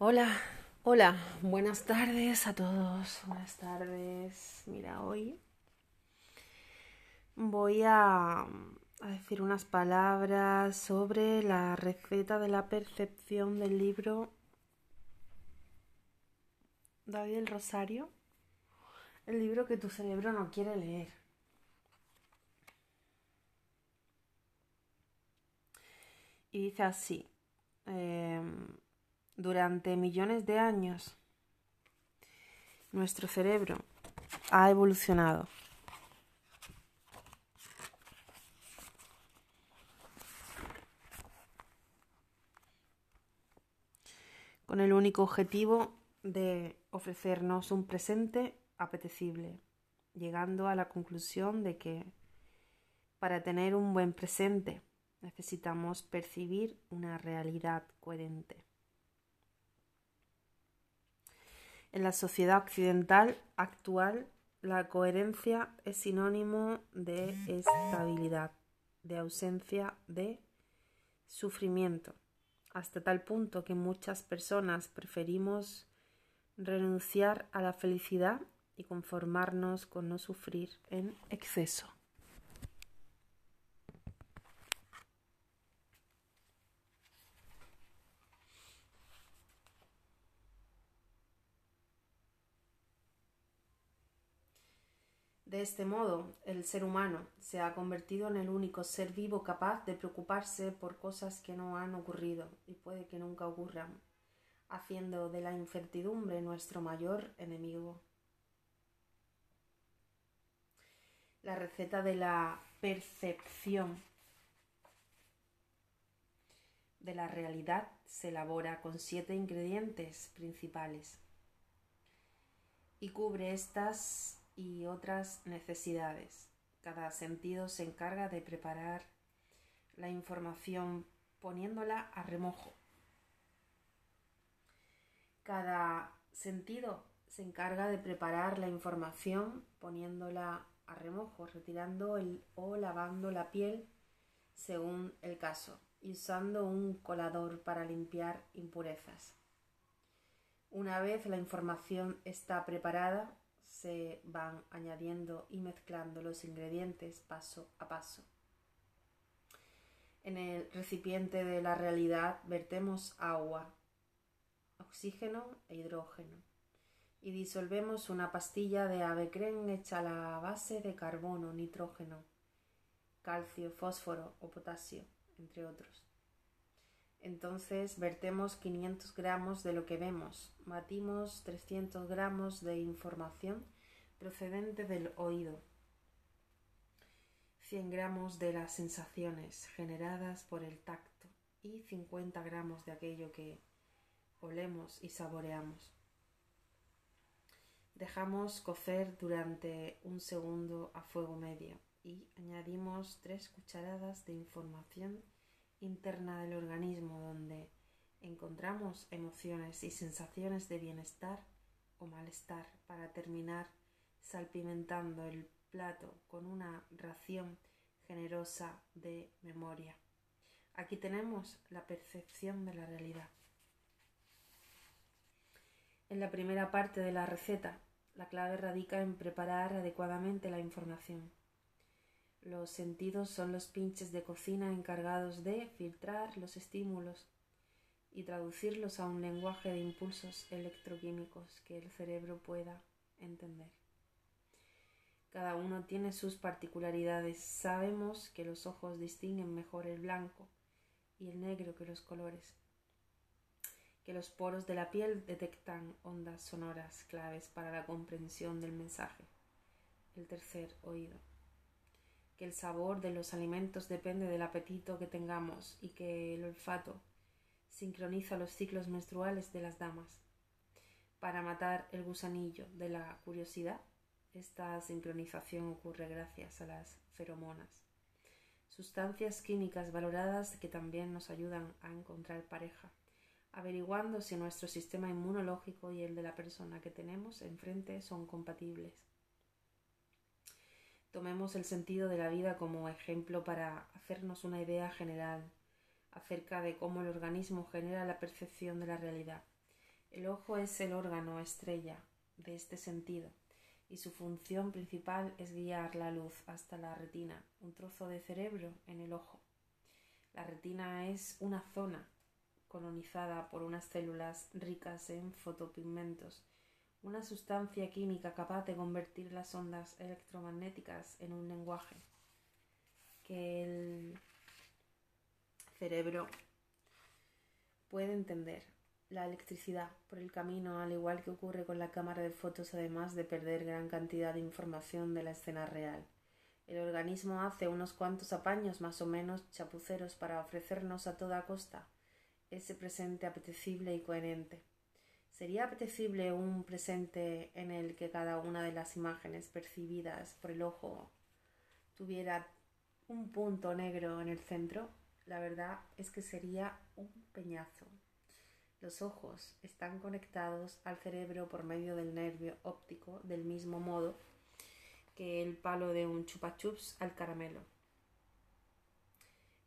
Hola, hola, buenas tardes a todos, buenas tardes. Mira, hoy voy a, decir unas palabras sobre la receta de la percepción del libro David el Rosario, el libro que tu cerebro no quiere leer. Y dice así. Eh, durante millones de años, nuestro cerebro ha evolucionado. con el único objetivo de ofrecernos un presente apetecible, llegando a la conclusión de que para tener un buen presente necesitamos percibir una realidad coherente. En la sociedad occidental actual, la coherencia es sinónimo de estabilidad, de ausencia de sufrimiento, hasta tal punto que muchas personas preferimos renunciar a la felicidad y conformarnos con no sufrir en exceso. De este modo, el ser humano se ha convertido en el único ser vivo capaz de preocuparse por cosas que no han ocurrido y puede que nunca ocurran, haciendo de la incertidumbre nuestro mayor enemigo. La receta de la percepción de la realidad se elabora con siete ingredientes principales y cubre estas y otras necesidades. Cada sentido se encarga de preparar la información poniéndola a remojo. Cada sentido se encarga de preparar la información poniéndola a remojo, retirando el, o lavando la piel según el caso y usando un colador para limpiar impurezas. Una vez la información está preparada, se van añadiendo y mezclando los ingredientes paso a paso. En el recipiente de la realidad vertemos agua, oxígeno e hidrógeno y disolvemos una pastilla de avecren hecha a la base de carbono, nitrógeno, calcio, fósforo o potasio, entre otros. Entonces vertemos 500 gramos de lo que vemos, batimos 300 gramos de información procedente del oído, 100 gramos de las sensaciones generadas por el tacto y 50 gramos de aquello que olemos y saboreamos. Dejamos cocer durante un segundo a fuego medio y añadimos 3 cucharadas de información interna del organismo donde encontramos emociones y sensaciones de bienestar o malestar para terminar salpimentando el plato con una ración generosa de memoria. Aquí tenemos la percepción de la realidad. En la primera parte de la receta, la clave radica en preparar adecuadamente la información. Los sentidos son los pinches de cocina encargados de filtrar los estímulos y traducirlos a un lenguaje de impulsos electroquímicos que el cerebro pueda entender. Cada uno tiene sus particularidades. Sabemos que los ojos distinguen mejor el blanco y el negro que los colores, que los poros de la piel detectan ondas sonoras claves para la comprensión del mensaje. El tercer oído que el sabor de los alimentos depende del apetito que tengamos y que el olfato sincroniza los ciclos menstruales de las damas. Para matar el gusanillo de la curiosidad, esta sincronización ocurre gracias a las feromonas, sustancias químicas valoradas que también nos ayudan a encontrar pareja, averiguando si nuestro sistema inmunológico y el de la persona que tenemos enfrente son compatibles. Tomemos el sentido de la vida como ejemplo para hacernos una idea general acerca de cómo el organismo genera la percepción de la realidad. El ojo es el órgano estrella de este sentido y su función principal es guiar la luz hasta la retina, un trozo de cerebro en el ojo. La retina es una zona colonizada por unas células ricas en fotopigmentos, una sustancia química capaz de convertir las ondas electromagnéticas en un lenguaje que el cerebro puede entender la electricidad por el camino, al igual que ocurre con la cámara de fotos, además de perder gran cantidad de información de la escena real. El organismo hace unos cuantos apaños más o menos chapuceros para ofrecernos a toda costa ese presente apetecible y coherente. ¿Sería apetecible un presente en el que cada una de las imágenes percibidas por el ojo tuviera un punto negro en el centro? La verdad es que sería un peñazo. Los ojos están conectados al cerebro por medio del nervio óptico del mismo modo que el palo de un chupachups al caramelo.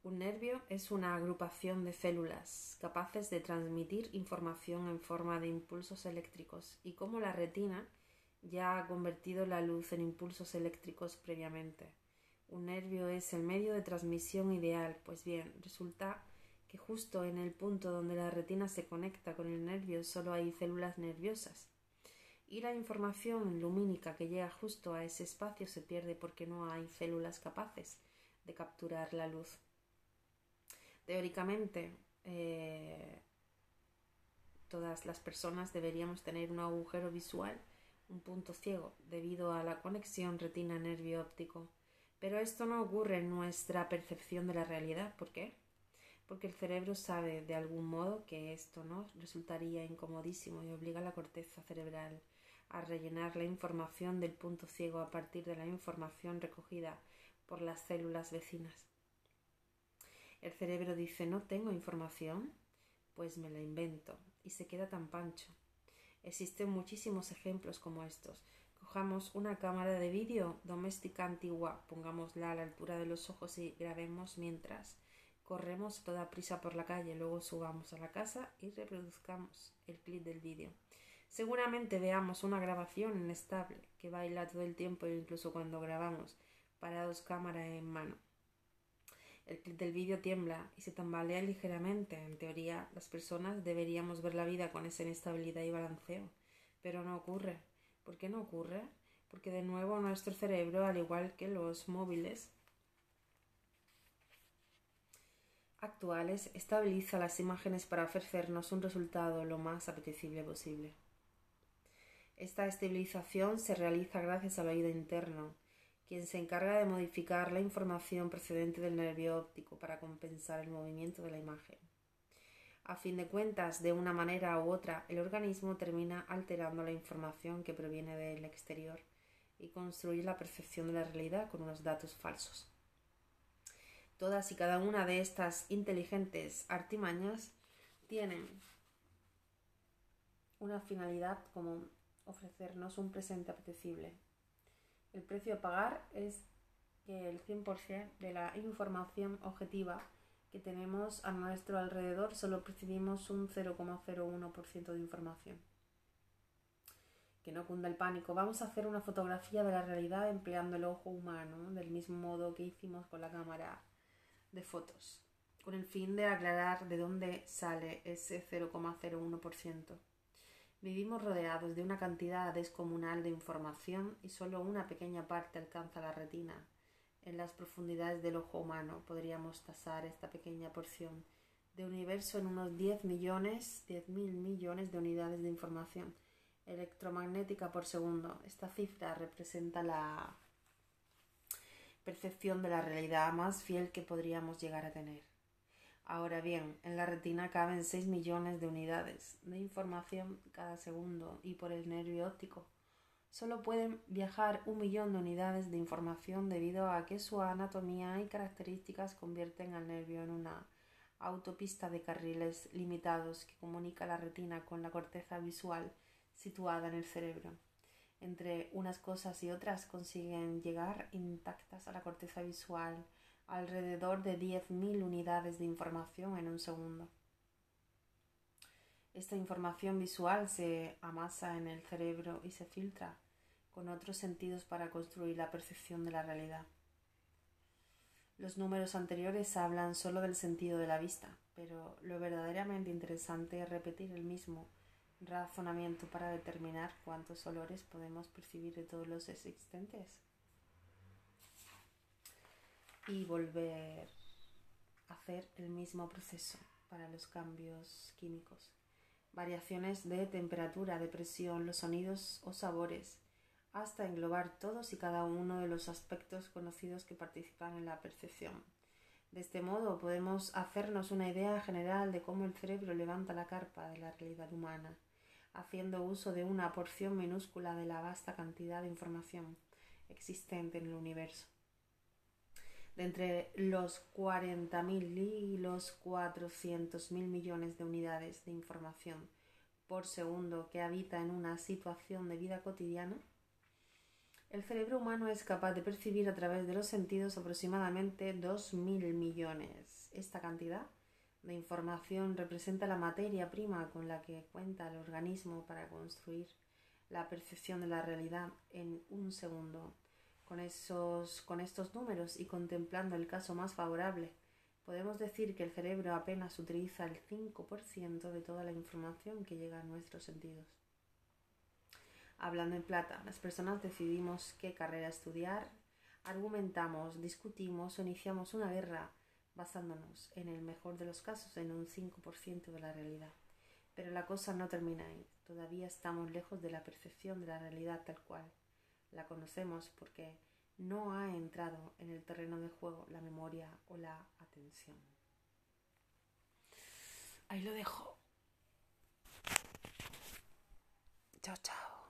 Un nervio es una agrupación de células capaces de transmitir información en forma de impulsos eléctricos y como la retina ya ha convertido la luz en impulsos eléctricos previamente. Un nervio es el medio de transmisión ideal, pues bien, resulta que justo en el punto donde la retina se conecta con el nervio solo hay células nerviosas. Y la información lumínica que llega justo a ese espacio se pierde porque no hay células capaces de capturar la luz. Teóricamente, eh, todas las personas deberíamos tener un agujero visual, un punto ciego, debido a la conexión retina-nervio óptico. Pero esto no ocurre en nuestra percepción de la realidad. ¿Por qué? porque el cerebro sabe de algún modo que esto no resultaría incomodísimo y obliga a la corteza cerebral a rellenar la información del punto ciego a partir de la información recogida por las células vecinas. El cerebro dice no tengo información, pues me la invento y se queda tan pancho. Existen muchísimos ejemplos como estos. Cojamos una cámara de vídeo doméstica antigua, pongámosla a la altura de los ojos y grabemos mientras corremos a toda prisa por la calle, luego subamos a la casa y reproduzcamos el clip del vídeo. Seguramente veamos una grabación inestable que baila todo el tiempo incluso cuando grabamos, parados cámara en mano. El clip del vídeo tiembla y se tambalea ligeramente. En teoría, las personas deberíamos ver la vida con esa inestabilidad y balanceo. Pero no ocurre. ¿Por qué no ocurre? Porque de nuevo nuestro cerebro, al igual que los móviles, actuales estabiliza las imágenes para ofrecernos un resultado lo más apetecible posible. Esta estabilización se realiza gracias al oído interno, quien se encarga de modificar la información procedente del nervio óptico para compensar el movimiento de la imagen. A fin de cuentas, de una manera u otra, el organismo termina alterando la información que proviene del exterior y construye la percepción de la realidad con unos datos falsos. Todas y cada una de estas inteligentes artimañas tienen una finalidad como ofrecernos un presente apetecible. El precio a pagar es que el 100% de la información objetiva que tenemos a nuestro alrededor solo percibimos un 0,01% de información. Que no cunda el pánico. Vamos a hacer una fotografía de la realidad empleando el ojo humano, del mismo modo que hicimos con la cámara de fotos, con el fin de aclarar de dónde sale ese 0,01%. Vivimos rodeados de una cantidad descomunal de información y solo una pequeña parte alcanza la retina. En las profundidades del ojo humano podríamos tasar esta pequeña porción de universo en unos 10 millones, 10 mil millones de unidades de información electromagnética por segundo. Esta cifra representa la percepción de la realidad más fiel que podríamos llegar a tener. Ahora bien, en la retina caben 6 millones de unidades de información cada segundo y por el nervio óptico. Solo pueden viajar un millón de unidades de información debido a que su anatomía y características convierten al nervio en una autopista de carriles limitados que comunica la retina con la corteza visual situada en el cerebro. Entre unas cosas y otras consiguen llegar intactas a la corteza visual alrededor de 10.000 unidades de información en un segundo. Esta información visual se amasa en el cerebro y se filtra con otros sentidos para construir la percepción de la realidad. Los números anteriores hablan solo del sentido de la vista, pero lo verdaderamente interesante es repetir el mismo razonamiento para determinar cuántos olores podemos percibir de todos los existentes y volver a hacer el mismo proceso para los cambios químicos. Variaciones de temperatura, de presión, los sonidos o sabores, hasta englobar todos y cada uno de los aspectos conocidos que participan en la percepción. De este modo podemos hacernos una idea general de cómo el cerebro levanta la carpa de la realidad humana, haciendo uso de una porción minúscula de la vasta cantidad de información existente en el universo. De entre los 40.000 y los 400.000 millones de unidades de información por segundo que habita en una situación de vida cotidiana, el cerebro humano es capaz de percibir a través de los sentidos aproximadamente 2.000 millones. Esta cantidad de información representa la materia prima con la que cuenta el organismo para construir la percepción de la realidad en un segundo. Con, esos, con estos números y contemplando el caso más favorable, podemos decir que el cerebro apenas utiliza el 5% de toda la información que llega a nuestros sentidos. Hablando en plata, las personas decidimos qué carrera estudiar, argumentamos, discutimos o iniciamos una guerra basándonos, en el mejor de los casos, en un 5% de la realidad. Pero la cosa no termina ahí. Todavía estamos lejos de la percepción de la realidad tal cual. La conocemos porque no ha entrado en el terreno de juego la memoria o la atención. Ahí lo dejo. Chao, chao.